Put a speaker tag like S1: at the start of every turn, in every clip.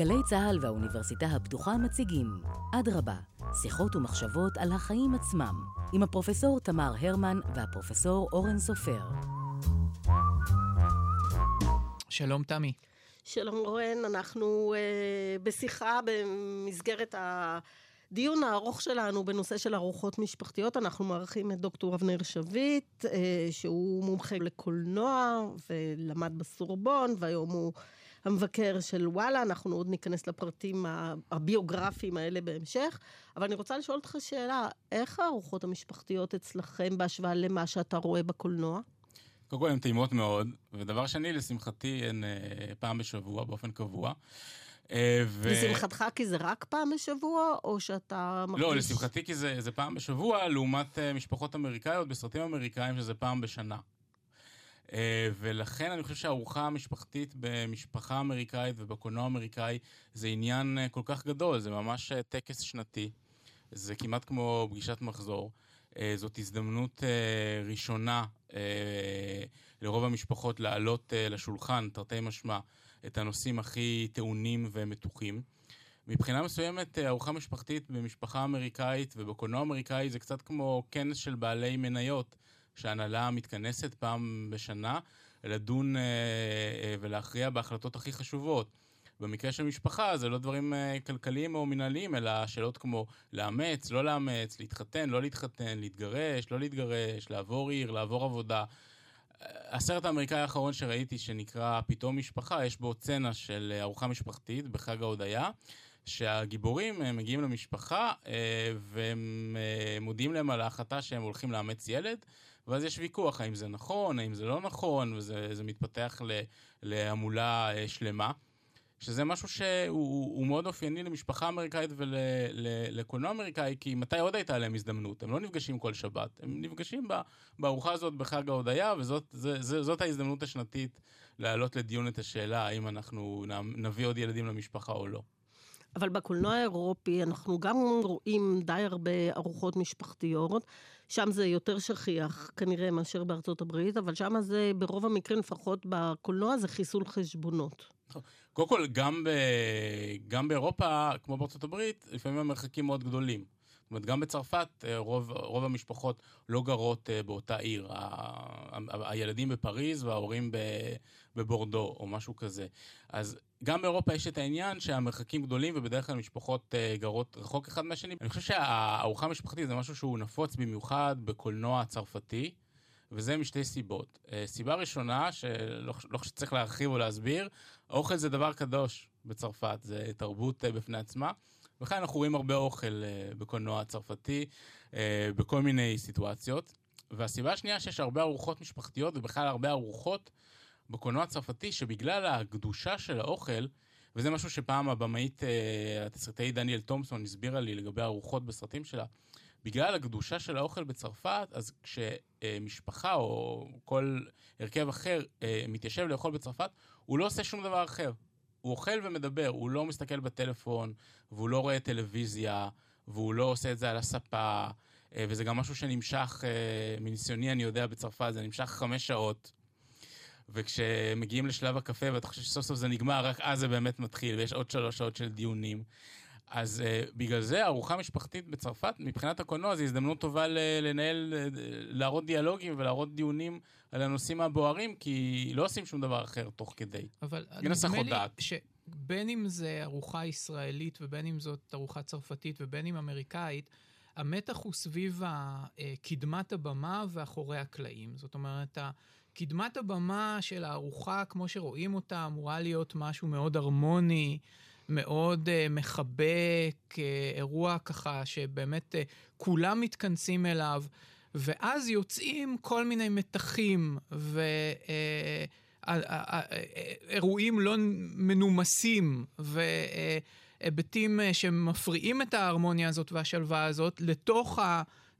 S1: גלי צה"ל והאוניברסיטה הפתוחה מציגים אדרבה, שיחות ומחשבות על החיים עצמם, עם הפרופסור תמר הרמן והפרופסור אורן סופר.
S2: שלום תמי.
S3: שלום אורן, אנחנו uh, בשיחה במסגרת הדיון הארוך שלנו בנושא של ארוחות משפחתיות. אנחנו מארחים את דוקטור אבנר שביט, uh, שהוא מומחה לקולנוע ולמד בסורבון, והיום הוא המבקר של וואלה. אנחנו עוד ניכנס לפרטים הביוגרפיים האלה בהמשך. אבל אני רוצה לשאול אותך שאלה, איך הארוחות המשפחתיות אצלכם בהשוואה למה שאתה רואה בקולנוע?
S4: קודם כל הן טעימות מאוד, ודבר שני, לשמחתי, הן אה, פעם בשבוע, באופן קבוע.
S3: אה, ו... לשמחתך כי זה רק פעם בשבוע, או שאתה
S4: מרגיש... לא, לשמחתי כי זה, זה פעם בשבוע, לעומת uh, משפחות אמריקאיות בסרטים אמריקאים, שזה פעם בשנה. Uh, ולכן אני חושב שהארוחה המשפחתית במשפחה אמריקאית ובקולנוע האמריקאי זה עניין uh, כל כך גדול, זה ממש uh, טקס שנתי, זה כמעט כמו פגישת מחזור. אה, זאת הזדמנות אה, ראשונה אה, לרוב המשפחות להעלות לשולחן, תרתי משמע, את הנושאים הכי טעונים ומתוחים. מבחינה מסוימת, ארוחה משפחתית במשפחה אמריקאית ובקולנוע אמריקאי זה קצת כמו כנס של בעלי מניות, שההנהלה מתכנסת פעם בשנה לדון ולהכריע בהחלטות הכי חשובות. במקרה של משפחה זה לא דברים uh, כלכליים או מנהליים, אלא שאלות כמו לאמץ, לא לאמץ, להתחתן, לא להתחתן, להתגרש, לא להתגרש, לעבור עיר, לעבור עבודה. הסרט האמריקאי האחרון שראיתי, שנקרא פתאום משפחה, יש בו צנע של ארוחה משפחתית בחג ההודיה, שהגיבורים אה, מגיעים למשפחה אה, והם מודיעים להם על ההחלטה שהם הולכים לאמץ ילד, ואז יש ויכוח האם זה נכון, האם זה לא נכון, וזה מתפתח להמולה שלמה. שזה משהו שהוא מאוד אופייני למשפחה אמריקאית ולקולנוע אמריקאי, כי מתי עוד הייתה להם הזדמנות? הם לא נפגשים כל שבת, הם נפגשים בארוחה הזאת בחג ההודיה, וזאת ההזדמנות השנתית להעלות לדיון את השאלה האם אנחנו נביא עוד ילדים למשפחה או לא.
S3: אבל בקולנוע האירופי אנחנו גם רואים די הרבה ארוחות משפחתיות. שם זה יותר שכיח כנראה מאשר בארצות הברית, אבל שם זה ברוב המקרים, לפחות בקולנוע, זה חיסול חשבונות.
S4: קודם כל, גם, ב... גם באירופה, כמו בארצות הברית, לפעמים המרחקים מאוד גדולים. זאת אומרת, גם בצרפת אה, רוב, רוב המשפחות לא גרות אה, באותה עיר. ה... ה... הילדים בפריז וההורים בבורדו או משהו כזה. אז גם באירופה יש את העניין שהמרחקים גדולים ובדרך כלל משפחות אה, גרות רחוק אחד מהשני. אני חושב שהארוחה המשפחתית זה משהו שהוא נפוץ במיוחד בקולנוע הצרפתי. וזה משתי סיבות. אה, סיבה ראשונה, שלא לא חושב שצריך להרחיב או להסביר, אוכל זה דבר קדוש בצרפת, זה תרבות אה, בפני עצמה. וכאן אנחנו רואים הרבה אוכל בקולנוע הצרפתי, בכל מיני סיטואציות. והסיבה השנייה שיש הרבה ארוחות משפחתיות, ובכלל הרבה ארוחות בקולנוע הצרפתי, שבגלל הקדושה של האוכל, וזה משהו שפעם הבמאית, התסריטאית דניאל תומסון הסבירה לי לגבי ארוחות בסרטים שלה, בגלל הקדושה של האוכל בצרפת, אז כשמשפחה או כל הרכב אחר אה, מתיישב לאכול בצרפת, הוא לא עושה שום דבר אחר. הוא אוכל ומדבר, הוא לא מסתכל בטלפון, והוא לא רואה טלוויזיה, והוא לא עושה את זה על הספה, אה, וזה גם משהו שנמשך, אה, מניסיוני אני יודע בצרפת, זה נמשך חמש שעות. וכשמגיעים לשלב הקפה ואתה חושב שסוף סוף זה נגמר, רק אז זה באמת מתחיל, ויש עוד שלוש שעות של דיונים. אז uh, בגלל זה ארוחה משפחתית בצרפת, מבחינת הקולנוע, זו הזדמנות טובה לנהל, להראות דיאלוגים ולהראות דיונים על הנושאים הבוערים, כי לא עושים שום דבר אחר תוך כדי.
S2: אבל נדמה לי שבין אם זה ארוחה ישראלית ובין אם זאת ארוחה צרפתית ובין אם אמריקאית, המתח הוא סביב אה, קדמת הבמה ואחורי הקלעים. זאת אומרת, קדמת הבמה של הארוחה, כמו שרואים אותה, אמורה להיות משהו מאוד הרמוני. מאוד uh, מחבק, uh, אירוע ככה שבאמת uh, כולם מתכנסים אליו, ואז יוצאים כל מיני מתחים ואירועים uh, לא מנומסים והיבטים שמפריעים את ההרמוניה הזאת והשלווה הזאת לתוך.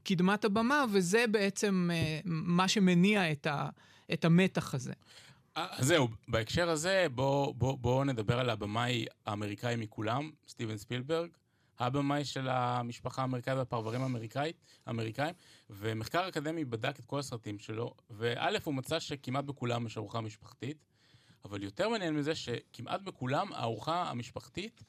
S2: קדמת הבמה, וזה בעצם מה שמניע את, ה, את המתח הזה.
S4: אז זהו, בהקשר הזה בואו בוא, בוא נדבר על הבמאי האמריקאי מכולם, סטיבן ספילברג, הבמאי של המשפחה האמריקאית והפרברים האמריקאים, ומחקר אקדמי בדק את כל הסרטים שלו, וא' הוא מצא שכמעט בכולם יש ארוחה משפחתית. אבל יותר מעניין מזה שכמעט בכולם הארוחה המשפחתית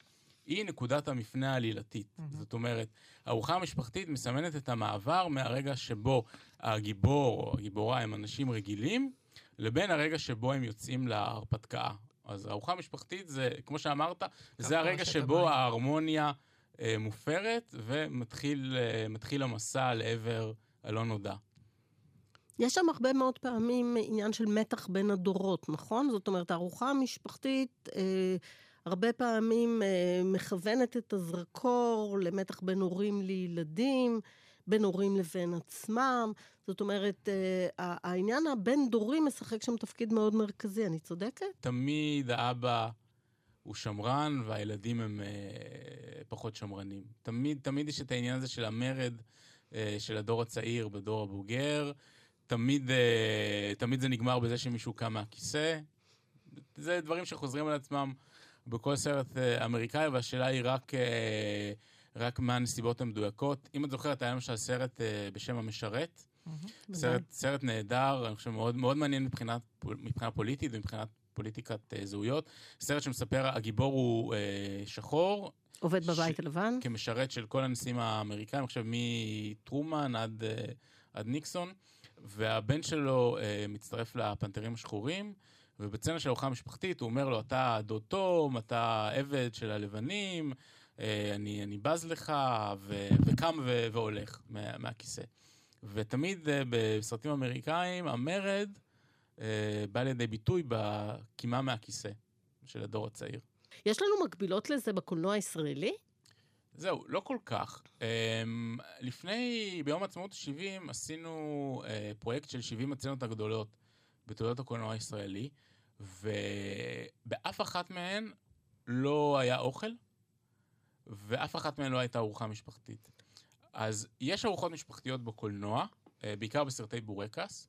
S4: היא נקודת המפנה העלילתית. Mm-hmm. זאת אומרת, הארוחה המשפחתית מסמנת את המעבר מהרגע שבו הגיבור או הגיבורה הם אנשים רגילים, לבין הרגע שבו הם יוצאים להרפתקה. אז ארוחה משפחתית זה, כמו שאמרת, זה הרגע שבו ההרמוניה אה, מופרת ומתחיל אה, המסע לעבר הלא נודע.
S3: יש שם הרבה מאוד פעמים עניין של מתח בין הדורות, נכון? זאת אומרת, הארוחה המשפחתית אה, הרבה פעמים אה, מכוונת את הזרקור למתח בין הורים לילדים, בין הורים לבין עצמם. זאת אומרת, אה, העניין הבין-דורי משחק שם תפקיד מאוד מרכזי, אני צודקת?
S4: תמיד האבא הוא שמרן והילדים הם אה, פחות שמרנים. תמיד, תמיד יש את העניין הזה של המרד של הדור הצעיר בדור הבוגר. תמיד, תמיד זה נגמר בזה שמישהו קם מהכיסא. זה דברים שחוזרים על עצמם בכל סרט אה, אמריקאי, והשאלה היא רק, אה, רק מה הנסיבות המדויקות. אם את זוכרת, היה למשל סרט בשם המשרת. Mm-hmm, סרט, סרט נהדר, אני חושב מאוד, מאוד מעניין מבחינת, מבחינה פוליטית ומבחינת פוליטיקת זהויות. סרט שמספר, הגיבור הוא שחור.
S3: עובד בבית הלבן.
S4: כמשרת של כל הנשיאים האמריקאים, חושב מטרומן עד, עד ניקסון. והבן שלו אה, מצטרף לפנתרים השחורים, ובצנע של ארוחה משפחתית הוא אומר לו, אתה דוד תום, אתה עבד של הלבנים, אה, אני, אני בז לך, ו, וקם ו, והולך מה, מהכיסא. ותמיד אה, בסרטים אמריקאים, המרד אה, בא לידי ביטוי בקימה מהכיסא של הדור הצעיר.
S3: יש לנו מקבילות לזה בקולנוע הישראלי?
S4: זהו, לא כל כך. לפני, ביום העצמאות ה-70, עשינו פרויקט של 70 הצנות הגדולות בתעודות הקולנוע הישראלי, ובאף אחת מהן לא היה אוכל, ואף אחת מהן לא הייתה ארוחה משפחתית. אז יש ארוחות משפחתיות בקולנוע, uh, בעיקר בסרטי בורקס,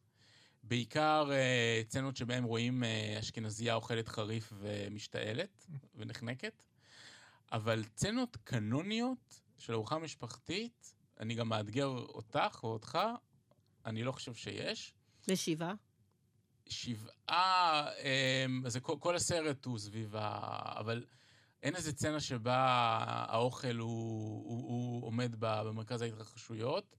S4: בעיקר uh, צנות שבהן רואים uh, אשכנזייה אוכלת חריף ומשתעלת ונחנקת. אבל צנות קנוניות של ארוחה משפחתית, אני גם מאתגר אותך או אותך, אני לא חושב שיש.
S3: ושבעה?
S4: שבעה, אמ, זה כל, כל הסרט הוא סביב ה... אבל אין איזה צנה שבה האוכל הוא, הוא, הוא עומד במרכז ההתרחשויות.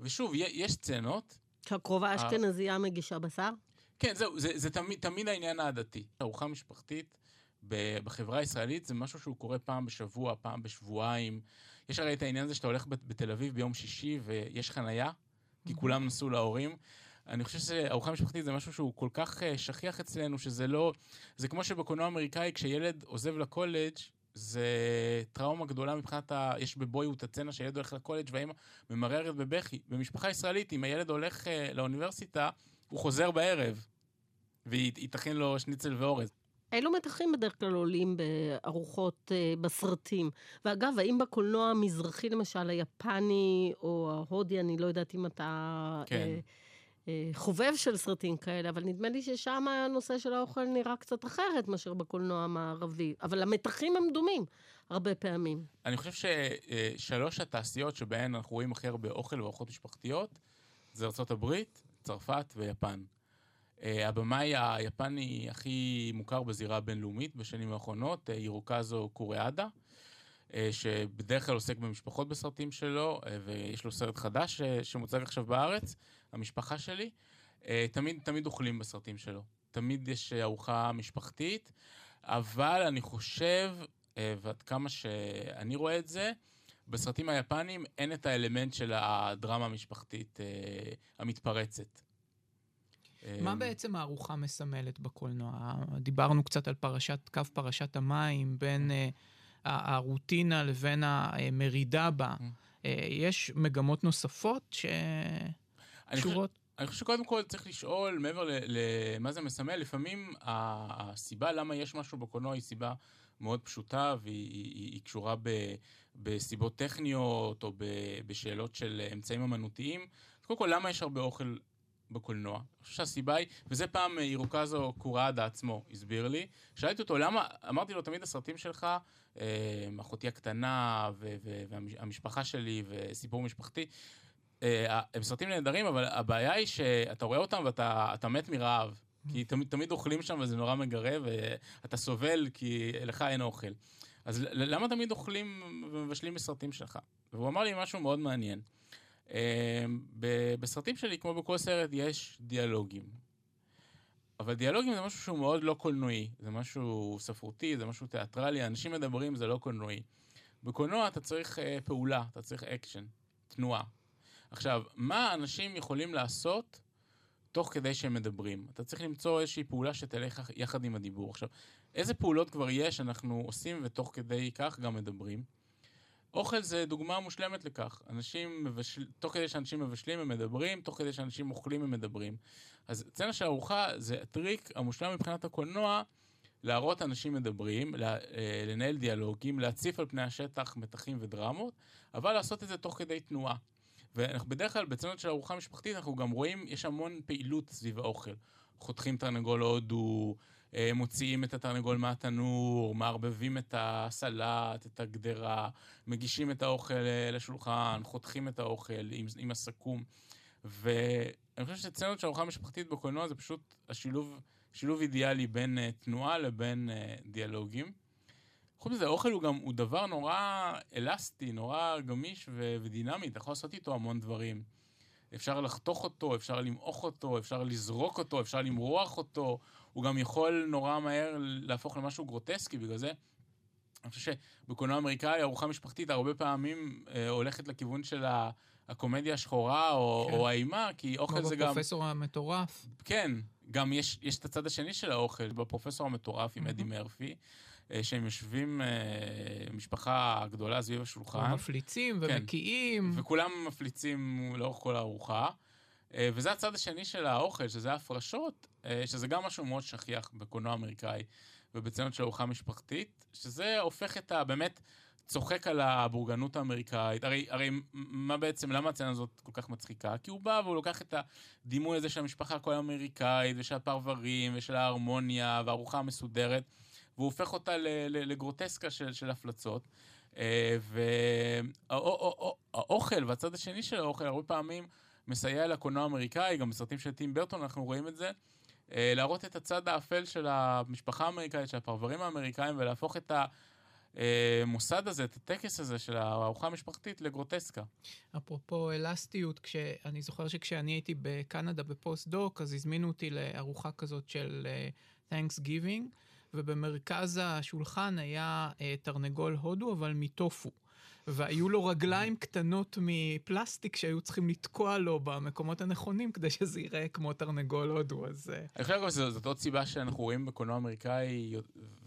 S4: ושוב, יש צנות.
S3: שהקרובה האשכנזייה מגישה בשר?
S4: כן, זהו, זה, זה תמיד, תמיד העניין העדתי. ארוחה משפחתית בחברה הישראלית זה משהו שהוא קורה פעם בשבוע, פעם בשבועיים. יש הרי את העניין הזה שאתה הולך בתל אביב ביום שישי ויש חנייה, כי כולם נסעו להורים. אני חושב שארוחה משפחתית זה משהו שהוא כל כך אה, שכיח אצלנו, שזה לא... זה כמו שבקולנוע האמריקאי, כשילד עוזב לקולג', זה טראומה גדולה מבחינת ה... יש בבויוט הצצנה שהילד הולך לקולג' והאמא ממררת בבכי. במשפחה ישראלית, אם הילד הולך uh, לאוניברסיטה, הוא חוזר בערב, וייתכן לו שניצל ואורז.
S3: אילו מתחים בדרך כלל עולים בארוחות אה, בסרטים? ואגב, האם בקולנוע המזרחי, למשל, היפני או ההודי, אני לא יודעת אם אתה... כן. אה, אה, חובב של סרטים כאלה, אבל נדמה לי ששם הנושא של האוכל נראה קצת אחרת מאשר בקולנוע המערבי. אבל המתחים הם דומים הרבה פעמים.
S4: אני חושב ששלוש התעשיות שבהן אנחנו רואים הכי הרבה אוכל וארוחות משפחתיות, זה ארה"ב, צרפת ויפן. Uh, הבמאי היפני הכי מוכר בזירה הבינלאומית בשנים האחרונות, uh, הירוקזו קוריאדה, שבדרך כלל עוסק במשפחות בסרטים שלו, uh, ויש לו סרט חדש uh, שמוצג עכשיו בארץ, המשפחה שלי. תמיד, תמיד אוכלים בסרטים שלו. תמיד יש ארוחה משפחתית, אבל אני חושב, ועד כמה שאני רואה את זה, בסרטים היפניים אין את האלמנט של הדרמה המשפחתית המתפרצת.
S2: מה בעצם הארוחה מסמלת בקולנוע? דיברנו קצת על פרשת, קו פרשת המים, בין הרוטינה לבין המרידה בה. Uh, יש מגמות נוספות שקשורות?
S4: אני חושב שקודם כל צריך לשאול, מעבר למה זה מסמל, לפעמים הסיבה למה יש משהו בקולנוע היא סיבה מאוד פשוטה, והיא היא, היא קשורה ב, בסיבות טכניות או ב, בשאלות של אמצעים אמנותיים. קודם כל, למה יש הרבה אוכל בקולנוע. אני חושב שהסיבה היא, וזה פעם אירוקזו קוראדה עצמו הסביר לי, שאלתי אותו למה, אמרתי לו תמיד הסרטים שלך, אה, אחותי הקטנה והמשפחה שלי וסיפור משפחתי, אה, הם סרטים נהדרים, אבל הבעיה היא שאתה רואה אותם ואתה מת מרעב. כי תמיד, תמיד אוכלים שם וזה נורא מגרה, ואתה סובל כי לך אין אוכל. אז למה תמיד אוכלים ומבשלים בסרטים שלך? והוא אמר לי משהו מאוד מעניין. בסרטים שלי, כמו בכל סרט, יש דיאלוגים. אבל דיאלוגים זה משהו שהוא מאוד לא קולנועי, זה משהו ספרותי, זה משהו תיאטרלי, אנשים מדברים, זה לא קולנועי. בקולנוע אתה צריך uh, פעולה, אתה צריך אקשן, תנועה. עכשיו, מה אנשים יכולים לעשות תוך כדי שהם מדברים? אתה צריך למצוא איזושהי פעולה שתלך יחד עם הדיבור. עכשיו, איזה פעולות כבר יש אנחנו עושים ותוך כדי כך גם מדברים? אוכל זה דוגמה מושלמת לכך. אנשים מבשל... תוך כדי שאנשים מבשלים הם מדברים, תוך כדי שאנשים אוכלים הם מדברים. אז צנע של ארוחה זה הטריק המושלם מבחינת הקולנוע להראות אנשים מדברים, אה, לנהל דיאלוגים, להציף על פני השטח מתחים ודרמות, אבל לעשות את זה תוך כדי תנועה. ואנחנו בדרך כלל, בצנות של ארוחה משפחתית, אנחנו גם רואים, יש המון פעילות סביב האוכל. חותכים תרנגול הודו, מוציאים את התרנגול מהתנור, מערבבים את הסלט, את הגדרה, מגישים את האוכל אה, לשולחן, חותכים את האוכל עם, עם הסכו"ם. ואני חושב שצנות של ארוחה משפחתית בקולנוע זה פשוט השילוב, שילוב אידיאלי בין uh, תנועה לבין uh, דיאלוגים. חוץ מזה, אוכל הוא גם, הוא דבר נורא אלסטי, נורא גמיש ו- ודינמי, אתה יכול לעשות איתו המון דברים. אפשר לחתוך אותו, אפשר למעוך אותו, אפשר לזרוק אותו, אפשר למרוח אותו, הוא גם יכול נורא מהר להפוך למשהו גרוטסקי, בגלל זה אני חושב שבקולנוע אמריקאי ארוחה משפחתית הרבה פעמים אה, הולכת לכיוון של הקומדיה השחורה או, כן. או האימה, כי אוכל זה גם...
S2: כמו בפרופסור המטורף.
S4: כן, גם יש, יש את הצד השני של האוכל, בפרופסור המטורף עם אדי מרפי. אה, שהם יושבים, אה, משפחה גדולה סביב השולחן.
S2: מפליצים כן. ומקיאים.
S4: וכולם מפליצים לאורך כל הארוחה. אה, וזה הצד השני של האוכל, שזה ההפרשות, שזה גם משהו מאוד שכיח בקולנוע אמריקאי ובציונות של ארוחה משפחתית, שזה הופך את ה... באמת... צוחק על הבורגנות האמריקאית. הרי, הרי מה בעצם, למה הצצנה הזאת כל כך מצחיקה? כי הוא בא והוא לוקח את הדימוי הזה של המשפחה הכל האמריקאית, ושל הפרברים, ושל ההרמוניה, והארוחה המסודרת, והוא הופך אותה לגרוטסקה של, של הפלצות. אה, והאוכל והצד השני של האוכל הרבה פעמים מסייע לקולנוע האמריקאי, גם בסרטים של טים ברטון אנחנו רואים את זה, אה, להראות את הצד האפל של המשפחה האמריקאית, של הפרברים האמריקאים, ולהפוך את המוסד הזה, את הטקס הזה של הארוחה המשפחתית לגרוטסקה.
S2: אפרופו אלסטיות. אני זוכר שכשאני הייתי בקנדה בפוסט-דוק, אז הזמינו אותי לארוחה כזאת של uh, Thanksgiving. ובמרכז השולחן היה אה, תרנגול הודו, אבל מטופו. והיו לו רגליים קטנות מפלסטיק שהיו צריכים לתקוע לו במקומות הנכונים כדי שזה ייראה כמו תרנגול הודו, אז... אה.
S4: אני חושב שזאת עוד סיבה שאנחנו רואים בקולנוע אמריקאי,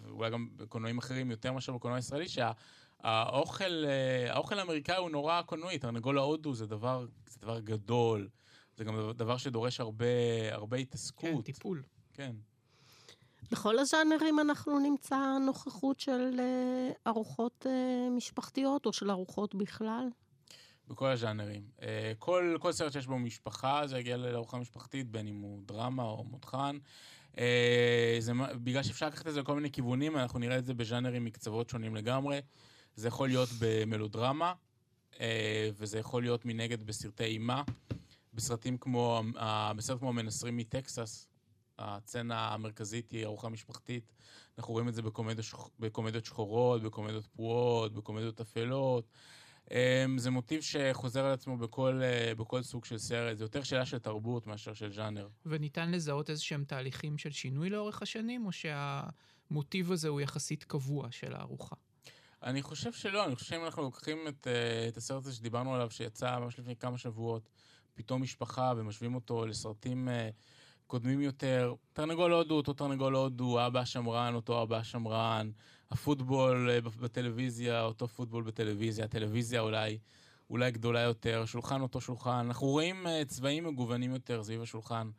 S4: ואולי גם בקולנועים אחרים יותר מאשר בקולנוע הישראלי, שהאוכל אה, האוכל האמריקאי הוא נורא קולנועי, תרנגול ההודו זה דבר, זה דבר גדול, זה גם דבר שדורש הרבה, הרבה התעסקות.
S2: כן, טיפול.
S4: כן.
S3: בכל הז'אנרים אנחנו נמצא נוכחות של uh, ארוחות uh, משפחתיות, או של ארוחות בכלל?
S4: בכל הז'אנרים. Uh, כל, כל סרט שיש בו משפחה, זה יגיע לארוחה משפחתית, בין אם הוא דרמה או מותחן. זה, בגלל שאפשר לקחת את זה לכל מיני כיוונים, אנחנו נראה את זה בז'אנרים מקצוות שונים לגמרי. זה יכול להיות במלודרמה, וזה יכול להיות מנגד בסרטי אימה. בסרטים כמו, בסרט כמו המנסרים מטקסס, הצצנה המרכזית היא ארוחה משפחתית. אנחנו רואים את זה בקומדיות, שח... בקומדיות שחורות, בקומדיות פרועות, בקומדיות אפלות. אמ, זה מוטיב שחוזר על עצמו בכל, אה, בכל סוג של סרט, זה יותר שאלה של תרבות מאשר של ז'אנר.
S2: וניתן לזהות איזה שהם תהליכים של שינוי לאורך השנים, או שהמוטיב הזה הוא יחסית קבוע של הארוחה?
S4: אני חושב שלא, אני חושב שאם אנחנו לוקחים את, אה, את הסרט הזה שדיברנו עליו, שיצא ממש לפני כמה שבועות, פתאום משפחה, ומשווים אותו לסרטים... אה, קודמים יותר. תרנגול הודו, אותו תרנגול הודו, אבא שמרן, אותו אבא שמרן, הפוטבול אה, בטלוויזיה, אותו פוטבול בטלוויזיה, הטלוויזיה אולי, אולי גדולה יותר, שולחן אותו שולחן. אנחנו רואים אה, צבעים מגוונים יותר סביב השולחן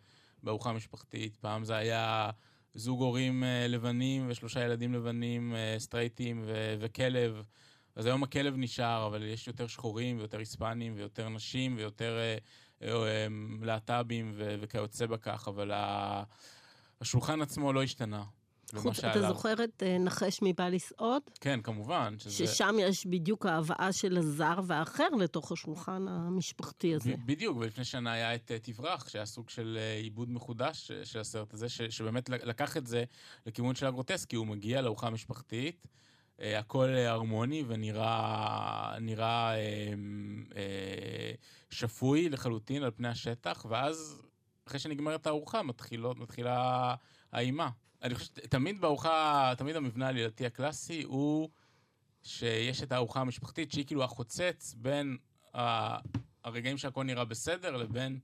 S4: בארוחה משפחתית. פעם זה היה זוג הורים אה, לבנים ושלושה ילדים לבנים, סטרייטים ו- וכלב. אז היום הכלב נשאר, אבל יש יותר שחורים ויותר היספנים ויותר נשים ויותר... להט"בים וכיוצא בכך, אבל השולחן עצמו לא השתנה.
S3: חוץ. אתה זוכר את אה, נחש מבא לסעוד?
S4: כן, כמובן. שזה...
S3: ששם יש בדיוק ההבאה של הזר והאחר לתוך השולחן המשפחתי הזה.
S4: ב- בדיוק, ולפני שנה היה את אה, תברח, שהיה סוג של אה, עיבוד מחודש אה, של הסרט הזה, ש- שבאמת לקח את זה לכיוון של הגרוטסקי, הוא מגיע לארוחה משפחתית, אה, הכל אה, הרמוני ונראה נראה, אה, אה, שפוי לחלוטין על פני השטח, ואז אחרי שנגמרת הארוחה מתחילות, מתחילה האימה. אני חושב שתמיד בארוחה, תמיד המבנה העלילתי הקלאסי הוא שיש את הארוחה המשפחתית, שהיא כאילו החוצץ בין הרגעים שהכל נראה בסדר לבין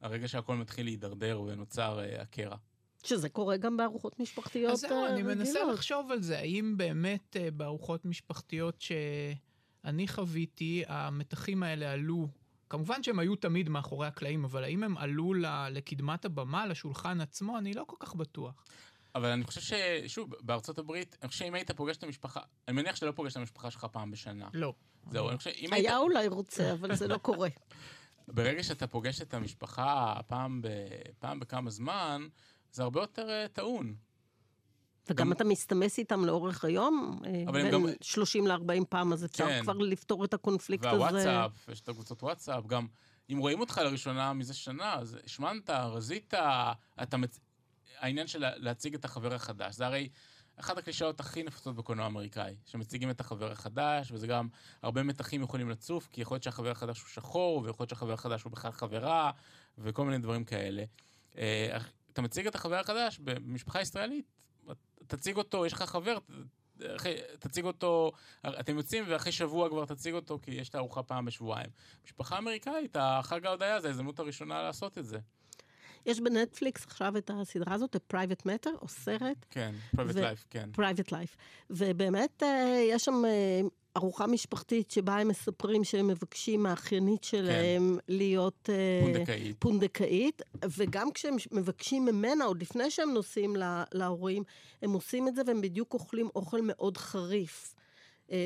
S4: הרגע שהכל מתחיל להידרדר ונוצר אה, הקרע.
S3: שזה קורה גם בארוחות משפחתיות
S2: אז זהו,
S3: אה,
S2: אני מנסה
S3: רגילות.
S2: לחשוב על זה. האם באמת אה, בארוחות משפחתיות שאני חוויתי, המתחים האלה עלו, כמובן שהם היו תמיד מאחורי הקלעים, אבל האם הם עלו לקדמת הבמה, לשולחן עצמו? אני לא כל כך בטוח.
S4: אבל אני חושב ששוב, בארצות הברית, אני חושב שאם היית פוגש את המשפחה, אני מניח שאתה לא פוגש את המשפחה שלך פעם בשנה.
S2: לא.
S4: זהו, אני חושב שאם היית...
S3: היה אולי רוצה, אבל זה לא קורה.
S4: ברגע שאתה פוגש את המשפחה פעם, ב... פעם בכמה זמן, זה הרבה יותר אה, טעון.
S3: וגם
S4: גם-
S3: אתה מסתמס איתם לאורך היום, אה, בין
S4: גם-
S3: 30 ל-40 פעם, אז אפשר
S4: כן.
S3: כבר לפתור את הקונפליקט הזה.
S4: והוואטסאפ, יש את הקבוצות וואטסאפ, גם אם רואים אותך לראשונה מזה שנה, אז השמנת, רזית, אתה מצ... העניין של לה- להציג את החבר החדש, זה הרי אחת הקלישאות הכי נפוצות בקולנוע האמריקאי, שמציגים את החבר החדש, וזה גם, הרבה מתחים יכולים לצוף, כי יכול להיות שהחבר החדש הוא שחור, ויכול להיות שהחבר החדש הוא בכלל חברה, וכל מיני דברים כאלה. אתה מציג את החבר החדש במשפחה ישראלית, תציג אותו, יש לך חבר, אחרי, תציג אותו, אתם יוצאים ואחרי שבוע כבר תציג אותו, כי יש את הארוחה פעם בשבועיים. משפחה אמריקאית, החג ההודיה זה ההזדמנות הראשונה לעשות את זה.
S3: יש בנטפליקס עכשיו את הסדרה הזאת, The Private Matter, או סרט,
S4: כן, private
S3: ו-
S4: life, כן.
S3: Private Life. ובאמת, אה, יש שם אה, ארוחה משפחתית שבה הם מספרים שהם מבקשים מהאחיינית שלהם להיות... אה,
S4: פונדקאית.
S3: פונדקאית, וגם כשהם מבקשים ממנה, עוד לפני שהם נוסעים לה- להורים, הם עושים את זה והם בדיוק אוכלים אוכל מאוד חריף. אה,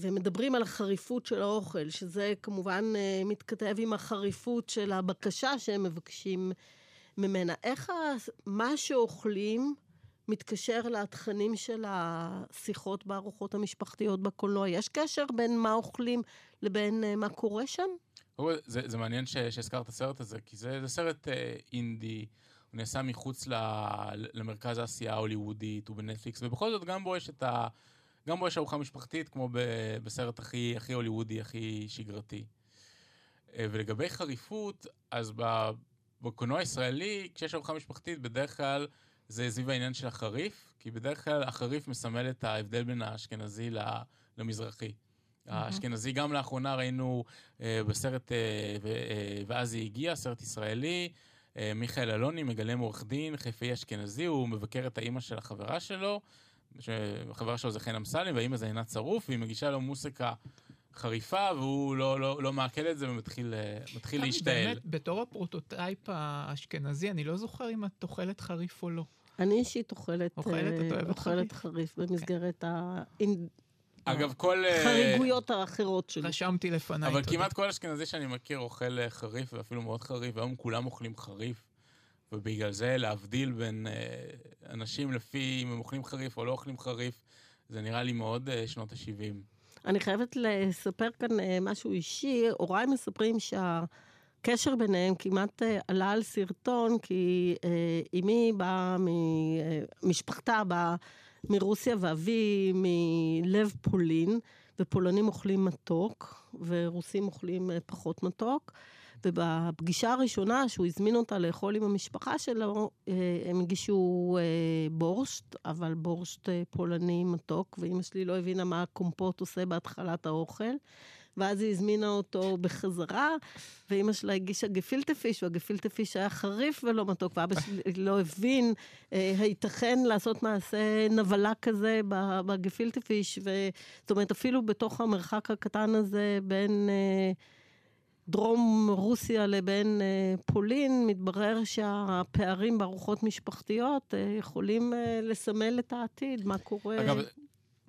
S3: ומדברים על החריפות של האוכל, שזה כמובן אה, מתכתב עם החריפות של הבקשה שהם מבקשים ממנה. איך ה- מה שאוכלים מתקשר לתכנים של השיחות בארוחות המשפחתיות בקולנוע? יש קשר בין מה אוכלים לבין אה, מה קורה שם?
S4: זה, זה מעניין שהזכרת את הסרט הזה, כי זה, זה סרט אה, אינדי, הוא נעשה מחוץ ל, למרכז העשייה ההוליוודית, הוא בנטפליקס, ובכל זאת גם בו יש את ה... גם בו יש ארוחה משפחתית, כמו ב, בסרט הכי, הכי הוליוודי, הכי שגרתי. אה, ולגבי חריפות, אז בקולנוע הישראלי, כשיש ארוחה משפחתית, בדרך כלל זה סביב העניין של החריף, כי בדרך כלל החריף מסמל את ההבדל בין האשכנזי למזרחי. האשכנזי גם לאחרונה ראינו אה, בסרט, אה, אה, ואז היא הגיעה, סרט ישראלי, מיכאל אלוני מגלם עורך דין, חיפאי אשכנזי, הוא מבקר את האימא של החברה שלו, החברה שלו זה חן אמסלם, והאימא זה עינת שרוף, והיא מגישה לו מוסיקה חריפה, והוא לא, לא, לא מעכל את זה ומתחיל להשתעל.
S2: באמת, בתור ה prototype האשכנזי, אני לא זוכר אם את אוכלת חריף או לא.
S3: אני אישית אוכלת,
S2: אוכלת?
S3: אה,
S2: אוהבת
S3: אוכלת חריף במסגרת
S4: אגב, כל... אה,
S3: החריגויות האחרות שלי.
S2: רשמתי לפניי,
S4: אבל. כמעט כל אשכנזי שאני מכיר אוכל אה, חריף, ואפילו מאוד חריף, והיום כולם אוכלים חריף. ובגלל זה להבדיל בין אנשים לפי אם הם אוכלים חריף או לא אוכלים חריף, זה נראה לי מאוד שנות ה-70.
S3: אני חייבת לספר כאן משהו אישי. הוריי מספרים שהקשר ביניהם כמעט אה, עלה על סרטון, כי אה, אמי באה, אה, משפחתה באה מרוסיה ואבי מלב פולין, ופולנים אוכלים מתוק, ורוסים אוכלים פחות מתוק. ובפגישה הראשונה שהוא הזמין אותה לאכול עם המשפחה שלו, הם הגישו בורשט, אבל בורשט פולני מתוק, ואימא שלי לא הבינה מה הקומפוט עושה בהתחלת האוכל. ואז היא הזמינה אותו בחזרה, ואימא שלה הגישה גפילטה פיש, והגפילטה פיש היה חריף ולא מתוק, ואבא שלי לא הבין, אה, הייתכן לעשות מעשה נבלה כזה בגפילטה פיש, זאת אומרת, אפילו בתוך המרחק הקטן הזה בין... אה, דרום רוסיה לבין אה, פולין, מתברר שהפערים בארוחות משפחתיות אה, יכולים אה, לסמל את העתיד, מה קורה.
S4: אגב,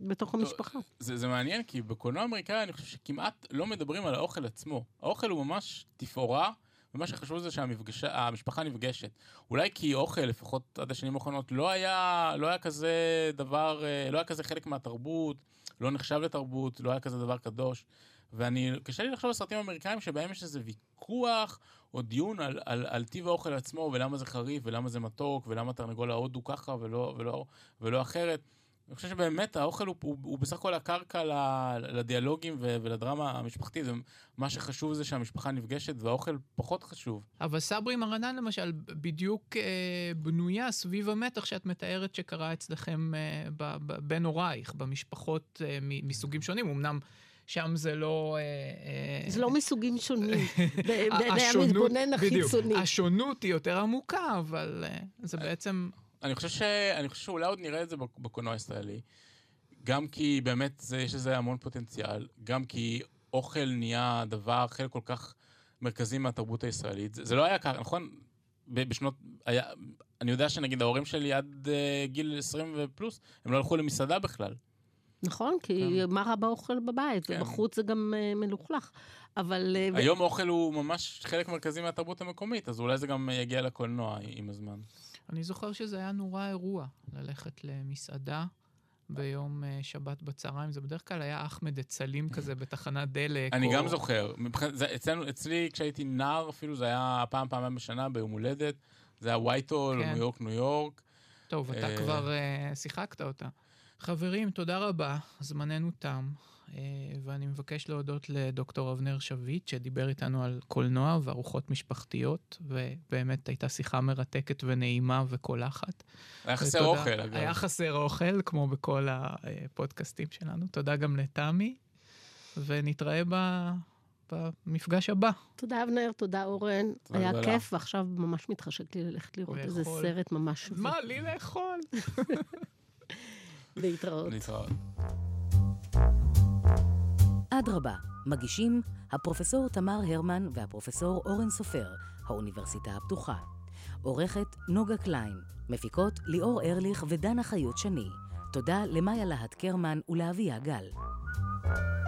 S3: בתוך המשפחה.
S4: זה, זה מעניין, כי בקולנוע האמריקאי אני חושב שכמעט לא מדברים על האוכל עצמו. האוכל הוא ממש תפאורה, ומה שחשוב זה שהמשפחה נפגשת. אולי כי אוכל, לפחות עד השנים האחרונות, לא היה, לא היה כזה דבר, אה, לא היה כזה חלק מהתרבות, לא נחשב לתרבות, לא היה כזה דבר קדוש. ואני, קשה לי לחשוב על סרטים אמריקאים שבהם יש איזה ויכוח או דיון על, על, על טיב האוכל עצמו, ולמה זה חריף, ולמה זה מתוק, ולמה תרנגול ההודו ככה ולא, ולא, ולא אחרת. אני חושב שבאמת האוכל הוא, הוא, הוא בסך הכל הקרקע לדיאלוגים ולדרמה המשפחתית. מה שחשוב זה שהמשפחה נפגשת והאוכל פחות חשוב.
S2: אבל סברי מרנן למשל בדיוק אה, בנויה סביב המתח שאת מתארת שקרה אצלכם אה, ב, ב, בין הורייך, במשפחות אה, מסוגים שונים. אמנם... שם זה לא...
S3: אה, זה לא מסוגים שונים, בעיני המתבונן החיצוני.
S2: השונות היא יותר עמוקה, אבל אה, זה בעצם...
S4: אני חושב, ש... אני חושב שאולי עוד נראה את זה בקולנוע הישראלי. גם כי באמת זה, יש לזה המון פוטנציאל, גם כי אוכל נהיה דבר חלק כל כך מרכזי מהתרבות הישראלית. זה, זה לא היה ככה, נכון? בשנות... היה, אני יודע שנגיד ההורים שלי עד uh, גיל 20 ופלוס, הם לא הלכו למסעדה בכלל.
S3: נכון, כי כן. מה רע באוכל בבית, כן. ובחוץ זה גם uh, מלוכלך. אבל...
S4: Uh, היום ו... אוכל הוא ממש חלק מרכזי מהתרבות המקומית, אז אולי זה גם יגיע לקולנוע עם הזמן.
S2: אני זוכר שזה היה נורא אירוע, ללכת למסעדה ביום uh, שבת בצהריים. זה בדרך כלל היה אחמד אצלים כזה בתחנת דלק.
S4: אני או... גם זוכר. זה, אצלנו, אצלי, כשהייתי נער אפילו, זה היה פעם, פעמיים בשנה ביום הולדת. זה היה וייטול, כן. ניו יורק, ניו יורק.
S2: טוב, אתה uh... כבר uh, שיחקת אותה. חברים, תודה רבה, זמננו תם. אה, ואני מבקש להודות לדוקטור אבנר שביט, שדיבר איתנו על קולנוע וארוחות משפחתיות, ובאמת הייתה שיחה מרתקת ונעימה וקולחת.
S4: היה חסר ותודה, אוכל, אגב.
S2: היה חסר אוכל, כמו בכל הפודקאסטים שלנו. תודה גם לתמי, ונתראה ב... במפגש הבא.
S3: תודה, אבנר, תודה, אורן. תודה היה גדולה. כיף, ועכשיו ממש מתחשק לי ללכת לראות לאכול. איזה סרט ממש...
S2: מה, לי לאכול?
S3: להתראות.
S4: להתראות.
S1: אדרבה, מגישים הפרופסור תמר הרמן והפרופסור אורן סופר, האוניברסיטה הפתוחה. עורכת נוגה קליין, מפיקות ליאור ארליך ודנה חיות שני. תודה למאיה להט קרמן ולאביה גל. thank you